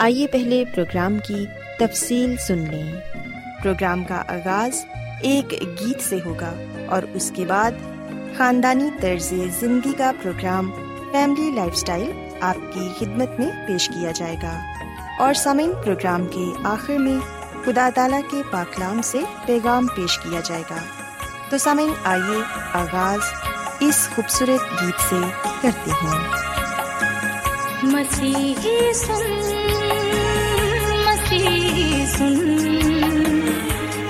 آئیے پہلے پروگرام کی تفصیل سن لیں۔ پروگرام کا آغاز ایک گیت سے ہوگا اور اس کے بعد خاندانی طرز زندگی کا پروگرام فیملی لائف اسٹائل آپ کی خدمت میں پیش کیا جائے گا۔ اور سامعین، پروگرام کے آخر میں خدا تعالی کے پاکلام سے پیغام پیش کیا جائے گا۔ تو سامعین، آئیے آغاز اس خوبصورت گیت سے کرتے ہیں۔ مسیحی سن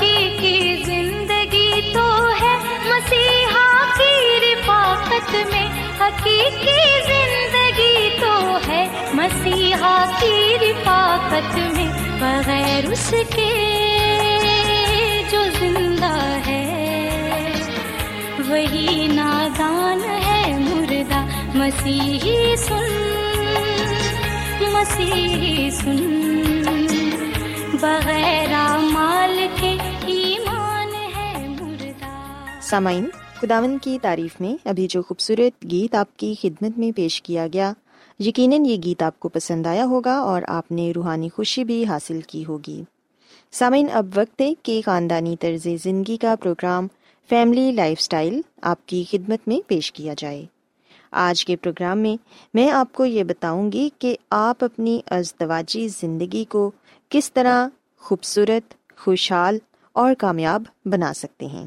حقیقی زندگی تو ہے۔ مسیحا کی رفاقت میں حقیقی زندگی تو ہے۔ مسیحا کی رفاقت میں بغیر اس کے جو زندہ ہے۔ وہی نادان ہے مردہ مسیحی سن۔ مسیحی سن۔ بغیر مال کے سامعین خداون کی تعریف میں ابھی جو خوبصورت گیت آپ کی خدمت میں پیش کیا گیا، یقیناً یہ گیت آپ کو پسند آیا ہوگا اور آپ نے روحانی خوشی بھی حاصل کی ہوگی۔ سامعین، اب وقت ہے کہ خاندانی طرز زندگی کا پروگرام فیملی لائف سٹائل آپ کی خدمت میں پیش کیا جائے۔ آج کے پروگرام میں میں آپ کو یہ بتاؤں گی کہ آپ اپنی ازدواجی زندگی کو کس طرح خوبصورت، خوشحال اور کامیاب بنا سکتے ہیں۔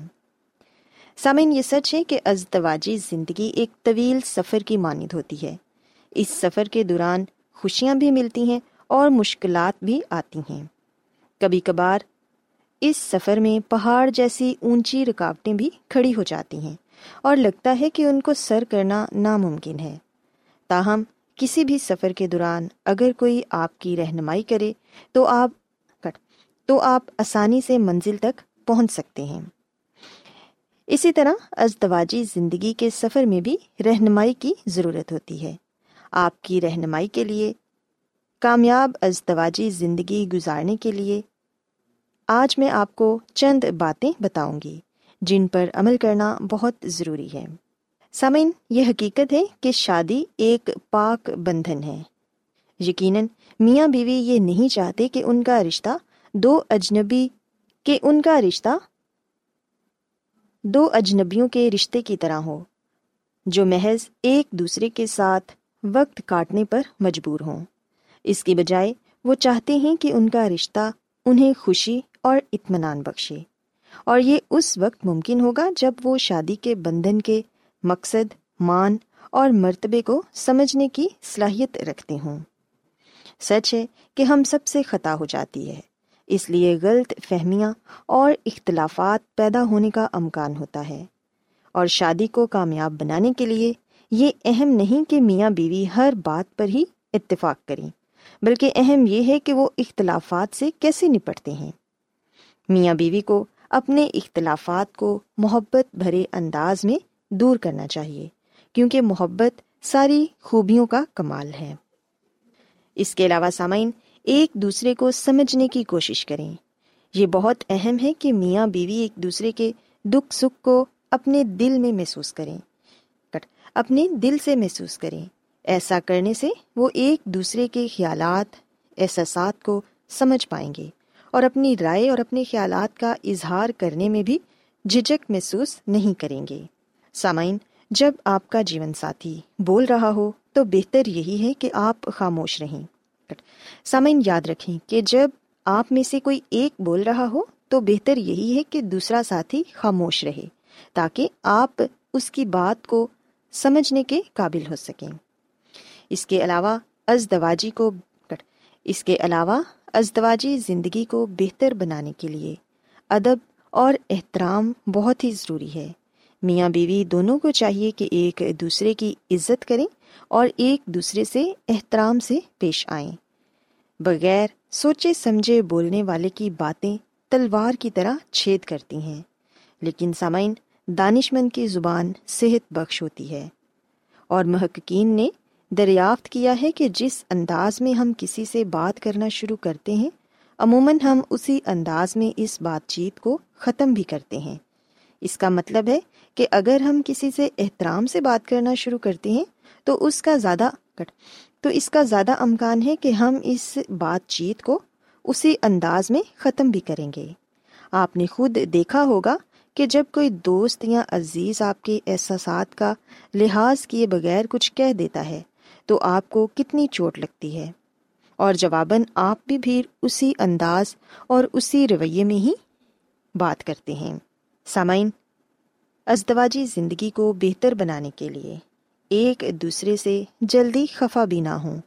سامعین، یہ سچ ہے کہ ازدواجی زندگی ایک طویل سفر کی مانند ہوتی ہے۔ اس سفر کے دوران خوشیاں بھی ملتی ہیں اور مشکلات بھی آتی ہیں۔ کبھی کبھار اس سفر میں پہاڑ جیسی اونچی رکاوٹیں بھی کھڑی ہو جاتی ہیں اور لگتا ہے کہ ان کو سر کرنا ناممکن ہے۔ تاہم، کسی بھی سفر کے دوران اگر کوئی آپ کی رہنمائی کرے تو آپ تو آپ آسانی سے منزل تک پہنچ سکتے ہیں۔ اسی طرح ازدواجی زندگی کے سفر میں بھی رہنمائی کی ضرورت ہوتی ہے۔ آپ کی رہنمائی کے لیے، کامیاب ازدواجی زندگی گزارنے کے لیے، آج میں آپ کو چند باتیں بتاؤں گی جن پر عمل کرنا بہت ضروری ہے۔ سامعین، یہ حقیقت ہے کہ شادی ایک پاک بندھن ہے۔ یقیناً میاں بیوی یہ نہیں چاہتے کہ ان کا رشتہ دو اجنبی، کہ ان کا رشتہ دو اجنبیوں کے رشتے کی طرح ہو جو محض ایک دوسرے کے ساتھ وقت کاٹنے پر مجبور ہوں۔ اس کی بجائے، وہ چاہتے ہیں کہ ان کا رشتہ انہیں خوشی اور اطمینان بخشے۔ اور یہ اس وقت ممکن ہوگا جب وہ شادی کے بندھن کے مقصد، مان اور مرتبے کو سمجھنے کی صلاحیت رکھتے ہوں۔ سچ ہے کہ ہم سب سے خطا ہو جاتی ہے۔ اس لیے غلط فہمیاں اور اختلافات پیدا ہونے کا امکان ہوتا ہے۔ اور شادی کو کامیاب بنانے کے لیے یہ اہم نہیں کہ میاں بیوی ہر بات پر ہی اتفاق کریں، بلکہ اہم یہ ہے کہ وہ اختلافات سے کیسے نپٹتے ہیں۔ میاں بیوی کو اپنے اختلافات کو محبت بھرے انداز میں دور کرنا چاہیے، کیونکہ محبت ساری خوبیوں کا کمال ہے۔ اس کے علاوہ سامعین ایک دوسرے کو سمجھنے کی کوشش کریں۔ یہ بہت اہم ہے کہ میاں بیوی ایک دوسرے کے دکھ سکھ کو اپنے دل میں محسوس کریں۔ اپنے دل سے محسوس کریں۔ ایسا کرنے سے وہ ایک دوسرے کے خیالات، احساسات کو سمجھ پائیں گے اور اپنی رائے اور اپنے خیالات کا اظہار کرنے میں بھی جھجک محسوس نہیں کریں گے۔ سامعین، جب آپ کا جیون ساتھی بول رہا ہو تو بہتر یہی ہے کہ آپ خاموش رہیں۔ سامعین، یاد رکھیں کہ جب آپ میں سے کوئی ایک بول رہا ہو، تو بہتر یہی ہے کہ دوسرا ساتھی خاموش رہے، تاکہ آپ اس کی بات کو سمجھنے کے قابل ہو سکیں۔ اس کے علاوہ، ازدواجی کو اس کے علاوہ ازدواجی زندگی کو بہتر بنانے کے لیے ادب اور احترام بہت ہی ضروری ہے۔ میاں بیوی دونوں کو چاہیے کہ ایک دوسرے کی عزت کریں اور ایک دوسرے سے احترام سے پیش آئیں۔ بغیر سوچے سمجھے بولنے والے کی باتیں تلوار کی طرح چھید کرتی ہیں، لیکن سامعین دانش مند کی زبان صحت بخش ہوتی ہے۔ اور محققین نے دریافت کیا ہے کہ جس انداز میں ہم کسی سے بات کرنا شروع کرتے ہیں، عموماً ہم اسی انداز میں اس بات چیت کو ختم بھی کرتے ہیں۔ اس کا مطلب ہے کہ اگر ہم کسی سے احترام سے بات کرنا شروع کرتے ہیں تو اس کا زیادہ تو اس کا زیادہ امکان ہے کہ ہم اس بات چیت کو اسی انداز میں ختم بھی کریں گے۔ آپ نے خود دیکھا ہوگا کہ جب کوئی دوست یا عزیز آپ کے احساسات کا لحاظ کیے بغیر کچھ کہہ دیتا ہے تو آپ کو کتنی چوٹ لگتی ہے۔ اور جواباً آپ بھی بھی اسی انداز اور اسی رویے میں ہی بات کرتے ہیں۔ سامعین، ازدواجی زندگی کو بہتر بنانے کے لیے ایک دوسرے سے جلدی خفا بھی نہ ہوں۔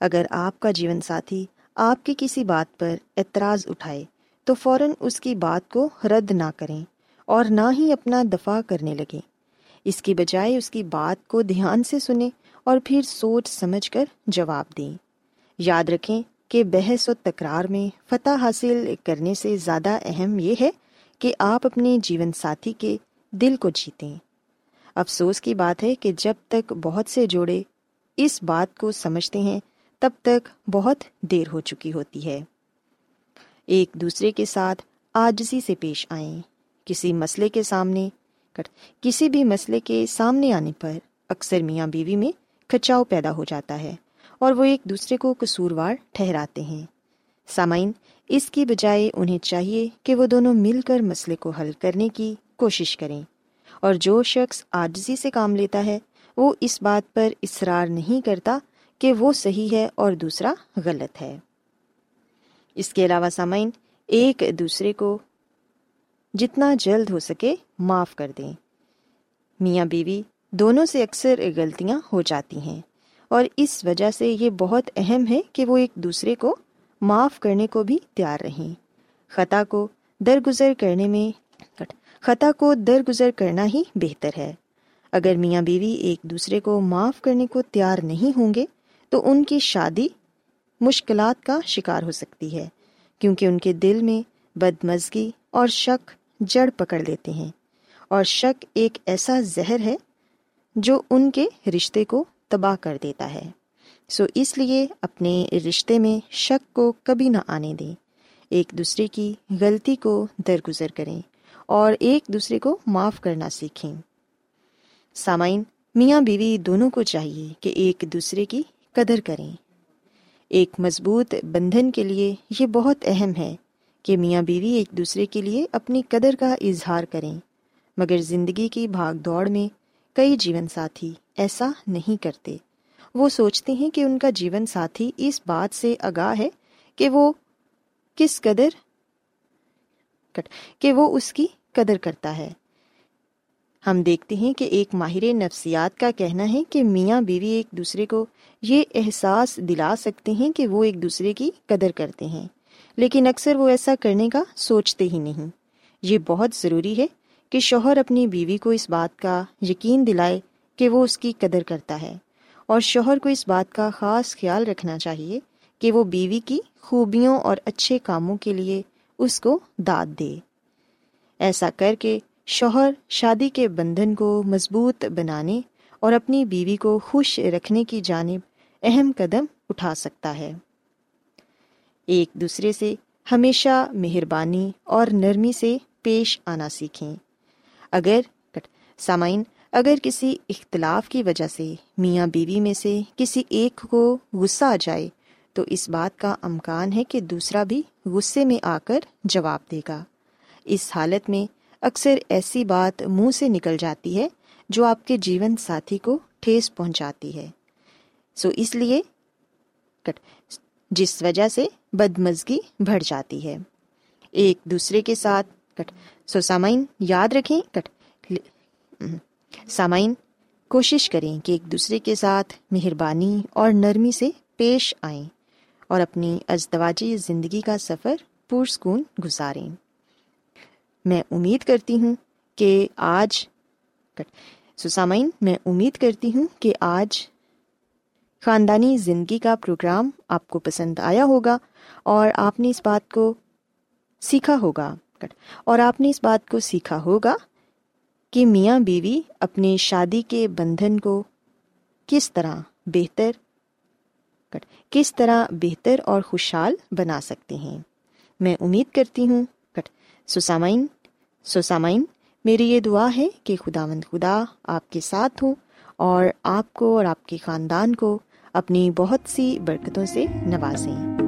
اگر آپ کا جیون ساتھی آپ کی کسی بات پر اعتراض اٹھائے، تو فوراً اس کی بات کو رد نہ کریں اور نہ ہی اپنا دفاع کرنے لگیں۔ اس کی بجائے اس کی بات کو دھیان سے سنیں اور پھر سوچ سمجھ کر جواب دیں۔ یاد رکھیں کہ بحث و تکرار میں فتح حاصل کرنے سے زیادہ اہم یہ ہے کہ آپ اپنے جیون ساتھی کے دل کو جیتیں۔ افسوس کی بات ہے کہ جب تک بہت سے جوڑے اس بات کو سمجھتے ہیں، تب تک بہت دیر ہو چکی ہوتی ہے۔ ایک دوسرے کے ساتھ آجزی سے پیش آئیں۔ کسی مسئلے کے سامنے، کسی بھی مسئلے کے سامنے آنے پر اکثر میاں بیوی میں کچاؤ پیدا ہو جاتا ہے اور وہ ایک دوسرے کو قصوروار ٹھہراتے ہیں۔ سامعین اس کی بجائے انہیں چاہیے کہ وہ دونوں مل کر مسئلے کو حل کرنے کی کوشش کریں۔ اور جو شخص آجزی سے کام لیتا ہے، وہ اس بات پر اصرار نہیں کرتا کہ وہ صحیح ہے اور دوسرا غلط ہے۔ اس کے علاوہ سامعین، ایک دوسرے کو جتنا جلد ہو سکے معاف کر دیں۔ میاں بیوی دونوں سے اکثر غلطیاں ہو جاتی ہیں اور اس وجہ سے یہ بہت اہم ہے کہ وہ ایک دوسرے کو معاف کرنے کو بھی تیار رہیں۔ خطا کو درگزر کرنے میں خطا کو درگزر کرنا ہی بہتر ہے۔ اگر میاں بیوی ایک دوسرے کو معاف کرنے کو تیار نہیں ہوں گے، تو ان کی شادی مشکلات کا شکار ہو سکتی ہے، کیونکہ ان کے دل میں بد مزگی اور شک جڑ پکڑ لیتے ہیں۔ اور شک ایک ایسا زہر ہے جو ان کے رشتے کو تباہ کر دیتا ہے۔ سو اس لیے اپنے رشتے میں شک کو کبھی نہ آنے دیں۔ ایک دوسرے کی غلطی کو درگزر کریں اور ایک دوسرے کو معاف کرنا سیکھیں۔ سامعین، میاں بیوی دونوں کو چاہیے کہ ایک دوسرے کی قدر کریں۔ ایک مضبوط بندھن کے لیے یہ بہت اہم ہے کہ میاں بیوی ایک دوسرے کے لیے اپنی قدر کا اظہار کریں۔ مگر زندگی کی بھاگ دوڑ میں کئی جیون ساتھی ایسا نہیں کرتے۔ وہ سوچتے ہیں کہ ان کا جیون ساتھی اس بات سے آگاہ ہے کہ وہ کس قدر کہ وہ اس کی قدر کرتا ہے۔ ہم دیکھتے ہیں کہ ایک ماہر نفسیات کا کہنا ہے کہ میاں بیوی ایک دوسرے کو یہ احساس دلا سکتے ہیں کہ وہ ایک دوسرے کی قدر کرتے ہیں، لیکن اکثر وہ ایسا کرنے کا سوچتے ہی نہیں۔ یہ بہت ضروری ہے کہ شوہر اپنی بیوی کو اس بات کا یقین دلائے کہ وہ اس کی قدر کرتا ہے۔ اور شوہر کو اس بات کا خاص خیال رکھنا چاہیے کہ وہ بیوی کی خوبیوں اور اچھے کاموں کے لیے اس کو داد دے۔ ایسا کر کے شوہر شادی کے بندھن کو مضبوط بنانے اور اپنی بیوی کو خوش رکھنے کی جانب اہم قدم اٹھا سکتا ہے۔ ایک دوسرے سے ہمیشہ مہربانی اور نرمی سے پیش آنا سیکھیں۔ اگر سامعین اگر کسی اختلاف کی وجہ سے میاں بیوی میں سے کسی ایک کو غصہ آ جائے، تو اس بات کا امکان ہے کہ دوسرا بھی غصے میں آ کر جواب دے گا۔ اس حالت میں اکثر ایسی بات منہ سے نکل جاتی ہے جو آپ کے جیون ساتھی کو ٹھیس پہنچاتی ہے۔ سو اس لیے جس وجہ سے بدمزگی بڑھ جاتی ہے۔ ایک دوسرے کے ساتھ کٹ، سو سامعین، یاد رکھیں، کٹ سامعین، کوشش کریں کہ ایک دوسرے کے ساتھ مہربانی اور نرمی سے پیش آئیں اور اپنی ازدواجی زندگی کا سفر پرسکون گزاریں۔ میں امید کرتی ہوں کہ آج سسامین میں امید کرتی ہوں کہ آج خاندانی زندگی کا پروگرام آپ کو پسند آیا ہوگا اور آپ نے اس بات کو سیکھا ہوگا۔ اور آپ نے اس بات کو سیکھا ہوگا کہ میاں بیوی اپنے شادی کے بندھن کو کس طرح بہتر کس طرح بہتر اور خوشحال بنا سکتے ہیں۔ میں امید کرتی ہوں۔ کٹ سسامین سسامین، میری یہ دعا ہے کہ خدا مند خدا آپ کے ساتھ ہوں اور آپ کو اور آپ کے خاندان کو اپنی بہت سی برکتوں سے نوازیں۔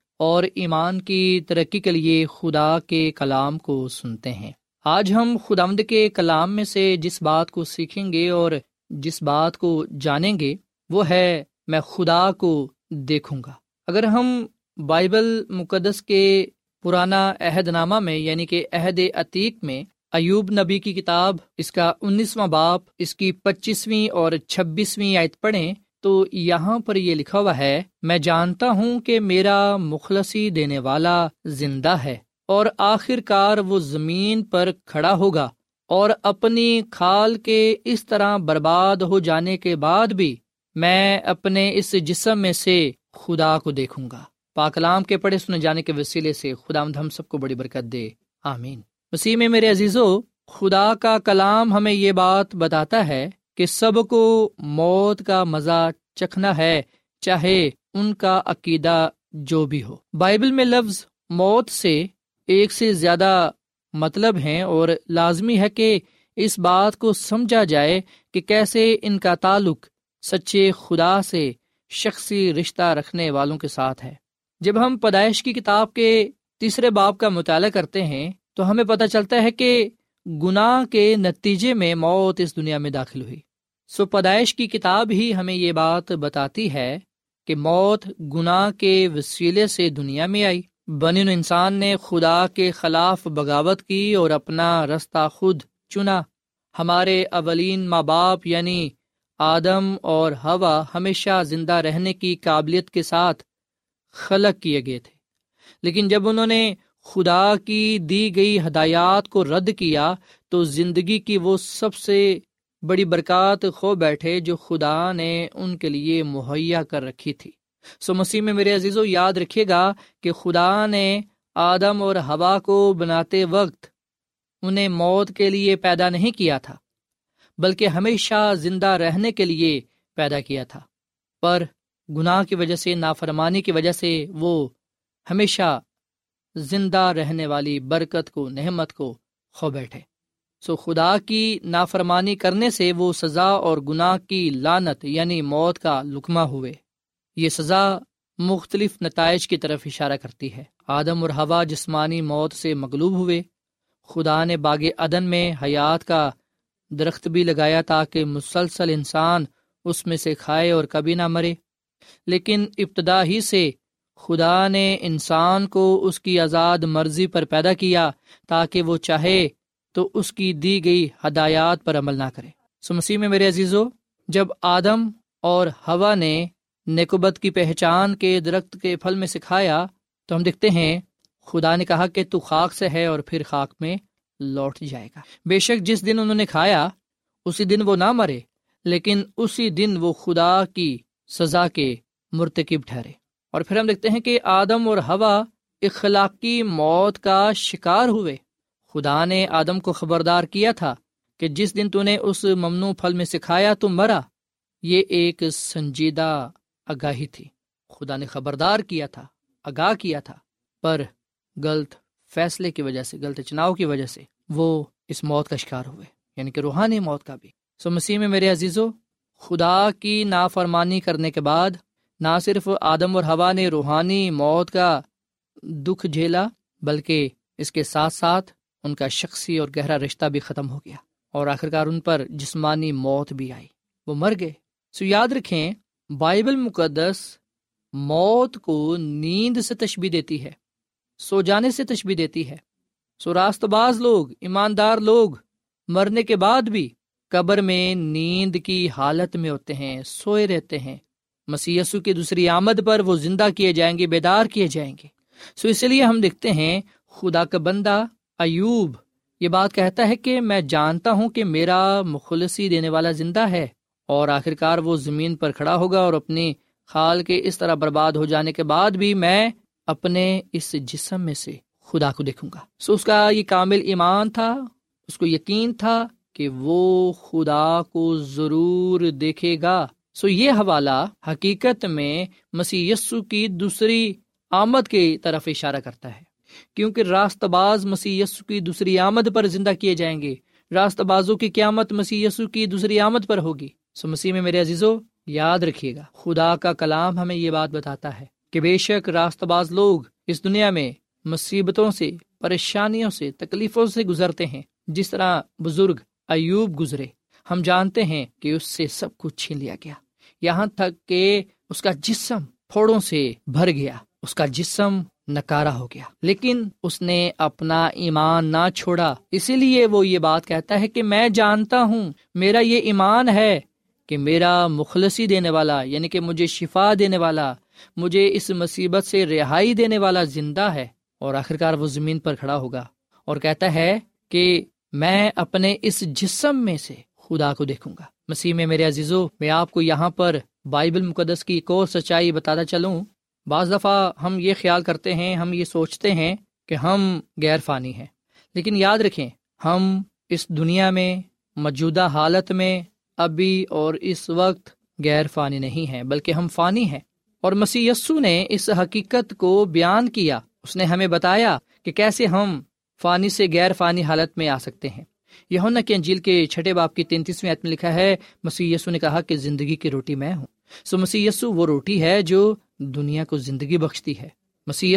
اور ایمان کی ترقی کے لیے خدا کے کلام کو سنتے ہیں۔ آج ہم خدامد کے کلام میں سے جس بات کو سیکھیں گے اور جس بات کو جانیں گے، وہ ہے میں خدا کو دیکھوں گا۔ اگر ہم بائبل مقدس کے پرانا عہد نامہ میں یعنی کہ عہد عتیق میں، ایوب نبی کی کتاب، اس کا انیسواں باپ، اس کی پچیسویں اور چھبیسویں آیت پڑھیں تو یہاں پر یہ لکھا ہوا ہے، میں جانتا ہوں کہ میرا مخلصی دینے والا زندہ ہے اور آخر کار وہ زمین پر کھڑا ہوگا اور اپنی کھال کے اس طرح برباد ہو جانے کے بعد بھی میں اپنے اس جسم میں سے خدا کو دیکھوں گا۔ پاکلام کے پڑھے سنے جانے کے وسیلے سے خدا ہم سب کو بڑی برکت دے۔ آمین۔ وسیع میں میرے عزیزو، خدا کا کلام ہمیں یہ بات بتاتا ہے کہ سب کو موت کا مزہ چکھنا ہے، چاہے ان کا عقیدہ جو بھی ہو۔ بائبل میں لفظ موت سے ایک سے زیادہ مطلب ہیں اور لازمی ہے کہ اس بات کو سمجھا جائے کہ کیسے ان کا تعلق سچے خدا سے شخصی رشتہ رکھنے والوں کے ساتھ ہے۔ جب ہم پیدائش کی کتاب کے تیسرے باپ کا مطالعہ کرتے ہیں، تو ہمیں پتہ چلتا ہے کہ گناہ کے نتیجے میں موت اس دنیا میں داخل ہوئی۔ سو پیدائش کی کتاب ہی ہمیں یہ بات بتاتی ہے کہ موت گناہ کے وسیلے سے دنیا میں آئی۔ بن انسان نے خدا کے خلاف بغاوت کی اور اپنا رستہ خود چنا۔ ہمارے اولین ماں باپ یعنی آدم اور ہوا ہمیشہ زندہ رہنے کی قابلیت کے ساتھ خلق کیے گئے تھے۔ لیکن جب انہوں نے خدا کی دی گئی ہدایات کو رد کیا تو زندگی کی وہ سب سے بڑی برکات کھو بیٹھے جو خدا نے ان کے لیے مہیا کر رکھی تھی۔ سو مسیح میں میرے عزیز و یاد رکھے گا کہ خدا نے آدم اور ہوا کو بناتے وقت انہیں موت کے لیے پیدا نہیں کیا تھا، بلکہ ہمیشہ زندہ رہنے کے لیے پیدا کیا تھا۔ پر گناہ کی وجہ سے، نافرمانی کی وجہ سے وہ ہمیشہ زندہ رہنے والی برکت کو نحمت کو کھو بیٹھے۔ سو خدا کی نافرمانی کرنے سے وہ سزا اور گناہ کی لانت یعنی موت کا لکمہ ہوئے۔ یہ سزا مختلف نتائج کی طرف اشارہ کرتی ہے۔ آدم اور ہوا جسمانی موت سے مغلوب ہوئے۔ خدا نے باغ عدن میں حیات کا درخت بھی لگایا تاکہ مسلسل انسان اس میں سے کھائے اور کبھی نہ مرے۔ لیکن ابتدا ہی سے خدا نے انسان کو اس کی آزاد مرضی پر پیدا کیا تاکہ وہ چاہے تو اس کی دی گئی ہدایات پر عمل نہ کرے۔ سو مسیح میں میرے عزیزو، جب آدم اور ہوا نے نیکوبت کی پہچان کے درخت کے پھل میں سکھایا، تو ہم دیکھتے ہیں، خدا نے کہا کہ تو خاک سے ہے اور پھر خاک میں لوٹ جائے گا۔ بے شک جس دن انہوں نے کھایا، اسی دن وہ نہ مرے، لیکن اسی دن وہ خدا کی سزا کے مرتکب ٹھہرے۔ اور پھر ہم دیکھتے ہیں کہ آدم اور ہوا اخلاقی موت کا شکار ہوئے۔ خدا نے آدم کو خبردار کیا تھا کہ جس دن تو نے اس ممنوع پھل میں سکھایا تو مرا۔ یہ ایک سنجیدہ آگاہی تھی۔ خدا نے خبردار کیا تھا، آگاہ کیا تھا، پر غلط فیصلے کی وجہ سے، غلط چناؤ کی وجہ سے وہ اس موت کا شکار ہوئے یعنی کہ روحانی موت کا بھی۔ سو مسیح میں میرے عزیزو، خدا کی نافرمانی کرنے کے بعد نہ صرف آدم اور ہوا نے روحانی موت کا دکھ جھیلا، بلکہ اس کے ساتھ ساتھ ان کا شخصی اور گہرا رشتہ بھی ختم ہو گیا اور آخرکار ان پر جسمانی موت بھی آئی۔ وہ مر گئے۔ سو یاد رکھیں، بائبل مقدس موت کو نیند سے تشبی دیتی ہے، سو جانے سے تشبی دیتی ہے۔ سو راست باز لوگ، ایماندار لوگ مرنے کے بعد بھی قبر میں نیند کی حالت میں ہوتے ہیں، سوئے رہتے ہیں۔ مسی کی دوسری آمد پر وہ زندہ کیے جائیں گے، بیدار کیے جائیں گے۔ سو اس لیے ہم دیکھتے ہیں، خدا کا بندہ ایوب، یہ بات کہتا ہے کہ میں جانتا ہوں کہ میرا مخلصی دینے والا زندہ ہے اور آخرکار وہ زمین پر کھڑا ہوگا اور اپنی خال کے اس طرح برباد ہو جانے کے بعد بھی میں اپنے اس جسم میں سے خدا کو دیکھوں گا۔ سو اس کا یہ کامل ایمان تھا، اس کو یقین تھا کہ وہ خدا کو ضرور دیکھے گا۔ سو یہ حوالہ حقیقت میں مسی یسو کی دوسری آمد کی طرف اشارہ کرتا ہے۔ کیونکہ راست باز مسیح یسو کی دوسری آمد پر زندہ کیے جائیں گے۔ راست بازو کی قیامت مسیح یسو کی دوسری آمد پر ہوگی۔ سو مسیح میں میرے عزیزو، یاد رکھیے گا، خدا کا کلام ہمیں یہ بات بتاتا ہے کہ بے شک راست باز لوگ اس دنیا میں مصیبتوں سے، پریشانیوں سے، تکلیفوں سے گزرتے ہیں۔ جس طرح بزرگ ایوب گزرے، ہم جانتے ہیں کہ اس سے سب کچھ چھین لیا گیا۔ یہاں تک کہ اس کا جسم پھوڑوں سے بھر گیا۔ اس کا جسم نکارا ہو گیا۔ لیکن اس نے اپنا ایمان نہ چھوڑا۔ اسی لیے وہ یہ بات کہتا ہے کہ میں جانتا ہوں، میرا یہ ایمان ہے کہ میرا مخلصی دینے والا یعنی کہ مجھے شفا دینے والا، مجھے اس مصیبت سے رہائی دینے والا زندہ ہے۔ اور آخرکار وہ زمین پر کھڑا ہوگا اور کہتا ہے کہ میں اپنے اس جسم میں سے خدا کو دیکھوں گا۔ مسیح میں میرے عزیزو، میں آپ کو یہاں پر بائبل مقدس کی ایک اور سچائی بتاتا چلوں۔ بعض دفعہ ہم یہ خیال کرتے ہیں، ہم یہ سوچتے ہیں کہ ہم غیر فانی ہیں۔ لیکن یاد رکھیں، ہم اس دنیا میں، موجودہ حالت میں ابھی اور اس وقت غیر فانی نہیں ہیں، بلکہ ہم فانی ہیں۔ اور مسی نے اس حقیقت کو بیان کیا۔ اس نے ہمیں بتایا کہ کیسے ہم فانی سے غیر فانی حالت میں آ سکتے ہیں۔ یہ کے انجیل کے چھٹے باپ کی تینتیسویں میں لکھا ہے مسی نے کہا کہ زندگی کی روٹی میں ہوں۔ سو مسی وہ روٹی ہے جو دنیا کو زندگی بخشتی ہے۔ مسی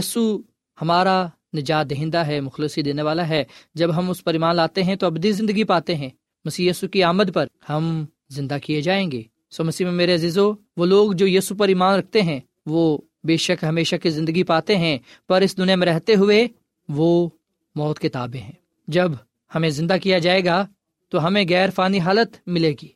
ہمارا نجات دہندہ ہے، مخلصی دینے والا ہے۔ جب ہم اس پر ایمان لاتے ہیں تو ابدی زندگی پاتے ہیں۔ مسی کی آمد پر ہم زندہ کیے جائیں گے۔ سو مسیح میں میرے عزیزو، وہ لوگ جو یسو پر ایمان رکھتے ہیں، وہ بے شک ہمیشہ کی زندگی پاتے ہیں۔ پر اس دنیا میں رہتے ہوئے وہ موت کے تابے ہیں۔ جب ہمیں زندہ کیا جائے گا تو ہمیں غیر فانی حالت ملے گی۔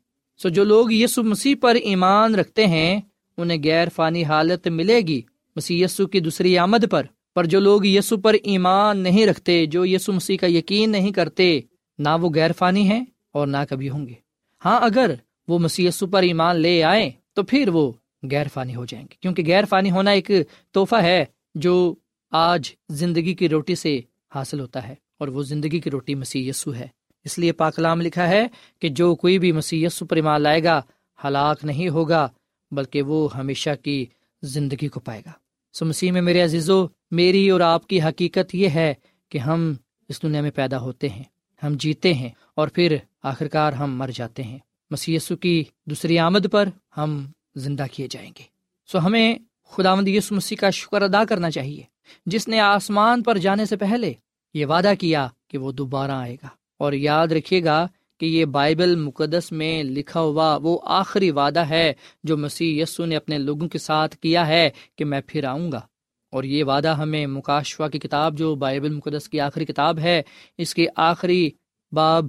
سو جو لوگ یسو مسیح پر ایمان رکھتے ہیں انہیں غیر فانی حالت ملے گی مسیح یسو کی دوسری آمد پر۔ پر جو لوگ یسو پر ایمان نہیں رکھتے، جو یسو مسیح کا یقین نہیں کرتے، نہ وہ غیر فانی ہیں اور نہ کبھی ہوں گے۔ ہاں اگر وہ مسی پر ایمان لے آئے تو پھر وہ غیر فانی ہو جائیں گے۔ کیونکہ غیر فانی ہونا ایک تحفہ ہے جو آج زندگی کی روٹی سے حاصل ہوتا ہے، اور وہ زندگی کی روٹی مسی ہے۔ اس لیے پاکلام لکھا ہے کہ جو کوئی بھی مسی پر ایمان لائے گا، ہلاک نہیں ہوگا۔ بلکہ وہ ہمیشہ کی زندگی کو پائے گا۔ سو مسیح میں میرے عزیزو، میری اور آپ کی حقیقت یہ ہے کہ ہم اس دنیا میں پیدا ہوتے ہیں، ہم جیتے ہیں اور پھر آخرکار ہم مر جاتے ہیں۔ مسی کی دوسری آمد پر ہم زندہ کیے جائیں گے۔ سو ہمیں خدا مند یسو مسیح کا شکر ادا کرنا چاہیے۔ جس نے آسمان پر جانے سے پہلے یہ وعدہ کیا کہ وہ دوبارہ آئے گا۔ اور یاد رکھیے گا کہ یہ بائبل مقدس میں لکھا ہوا وہ آخری وعدہ ہے جو مسیح یسو نے اپنے لوگوں کے ساتھ کیا ہے کہ میں پھر آؤں گا۔ اور یہ وعدہ ہمیں مکاشوا کی کتاب جو بائبل مقدس کی آخری کتاب ہے، اس کے آخری باب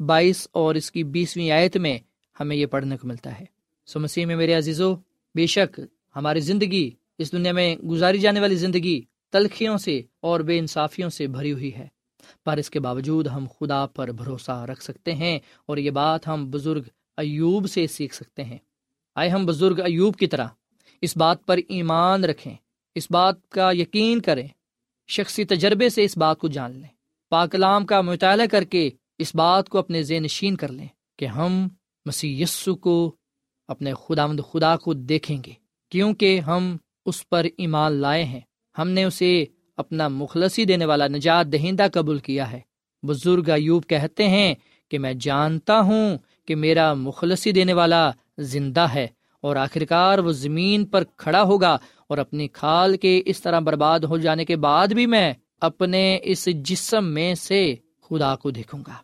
بائیس اور اس کی بیسویں آیت میں ہمیں یہ پڑھنے کو ملتا ہے۔ سو مسیح میں میرے عزیزو، بے شک ہماری زندگی، اس دنیا میں گزاری جانے والی زندگی تلخیوں سے اور بے انصافیوں سے بھری ہوئی ہے۔ پر اس کے باوجود ہم خدا پر بھروسہ رکھ سکتے ہیں اور یہ بات ہم بزرگ ایوب سے سیکھ سکتے ہیں۔ آئے ہم بزرگ ایوب کی طرح، اس بات پر ایمان رکھیں، اس بات کا یقین کریں، شخصی تجربے سے اس بات کو جان لیں پاکلام کا مطالعہ کر کے اس بات کو اپنے ذہن نشین کر لیں کہ ہم مسیح یسو کو اپنے خدا مند خدا کو دیکھیں گے، کیونکہ ہم اس پر ایمان لائے ہیں۔ ہم نے اسے اپنا مخلصی دینے والا نجات دہندہ قبول کیا ہے۔ بزرگ ایوب کہتے ہیں کہ میں جانتا ہوں کہ میرا مخلصی دینے والا زندہ ہے اور آخرکار وہ زمین پر کھڑا ہوگا اور اپنی کھال کے اس طرح برباد ہو جانے کے بعد بھی میں اپنے اس جسم میں سے خدا کو دیکھوں گا۔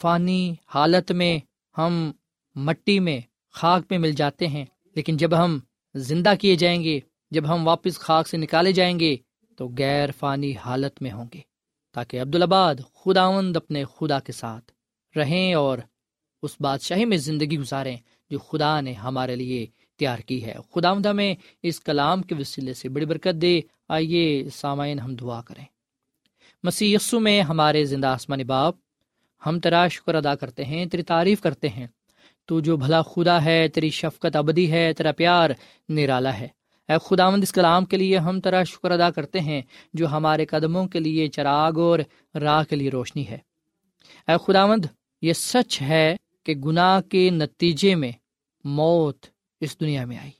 فانی حالت میں ہم مٹی میں خاک میں مل جاتے ہیں، لیکن جب ہم زندہ کیے جائیں گے، جب ہم واپس خاک سے نکالے جائیں گے تو غیر فانی حالت میں ہوں گے تاکہ عبدالآباد خداوند اپنے خدا کے ساتھ رہیں اور اس بادشاہی میں زندگی گزاریں جو خدا نے ہمارے لیے تیار کی ہے۔ خدا ہمیں اس کلام کے وسیلے سے بڑی برکت دے۔ آئیے سامعین ہم دعا کریں۔ مسیح یسو میں ہمارے زندہ آسمانی باپ، ہم تیرا شکر ادا کرتے ہیں، تیری تعریف کرتے ہیں۔ تو جو بھلا خدا ہے، تیری شفقت ابدی ہے، تیرا پیار نرالا ہے۔ اے خدا مند اس کلام کے لیے ہم تیرا شکر ادا کرتے ہیں جو ہمارے قدموں کے لیے چراغ اور راہ کے لیے روشنی ہے۔ اے خدا مند یہ سچ ہے کہ گناہ کے نتیجے میں موت اس دنیا میں آئی۔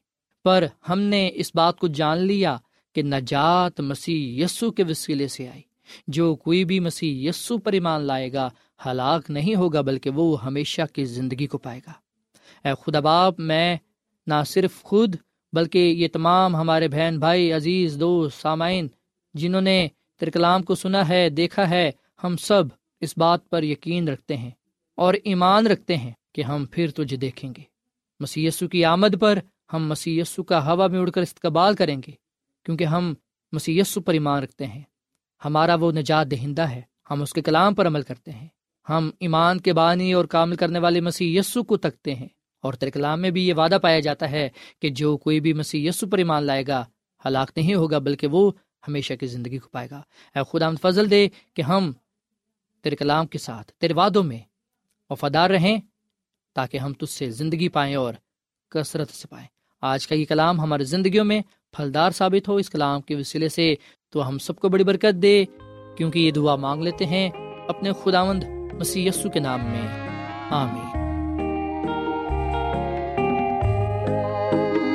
پر ہم نے اس بات کو جان لیا کہ نجات مسیح یسو کے وسیلے سے آئی۔ جو کوئی بھی مسیح یسو پر ایمان لائے گا، ہلاک نہیں ہوگا، بلکہ وہ ہمیشہ کی زندگی کو پائے گا۔ اے خدا باپ، میں نہ صرف خود بلکہ یہ تمام ہمارے بہن بھائی، عزیز، دوست، سامعین، جنہوں نے ترکلام کو سنا ہے، دیکھا ہے، ہم سب اس بات پر یقین رکھتے ہیں اور ایمان رکھتے ہیں کہ ہم پھر تجھے دیکھیں گے۔ مسی کی آمد پر ہم مسی کا ہوا میں اڑ کر استقبال کریں گے، کیونکہ ہم مسی پر ایمان رکھتے ہیں۔ ہمارا وہ نجات دہندہ ہے، ہم اس کے کلام پر عمل کرتے ہیں۔ ہم ایمان کے بانی اور کامل کرنے والے مسیح یسو کو تکتے ہیں۔ اور ترکلام میں بھی یہ وعدہ پایا جاتا ہے کہ جو کوئی بھی مسیح یسو پر ایمان لائے گا، ہلاک نہیں ہوگا، بلکہ وہ ہمیشہ کی زندگی کو پائے گا۔ اے خدا فضل دے کہ ہم تیرے کلام کے ساتھ، تیرے وادوں میں وفادار رہیں تاکہ ہم تجھ سے زندگی پائیں اور کثرت سے پائیں۔ آج کا یہ کلام ہماری زندگیوں میں پھلدار ثابت ہو۔ اس کلام کے وسیلے سے تو ہم سب کو بڑی برکت دے، کیونکہ یہ دعا مانگ لیتے ہیں اپنے خداوند مسی کے نام میں۔ آمین۔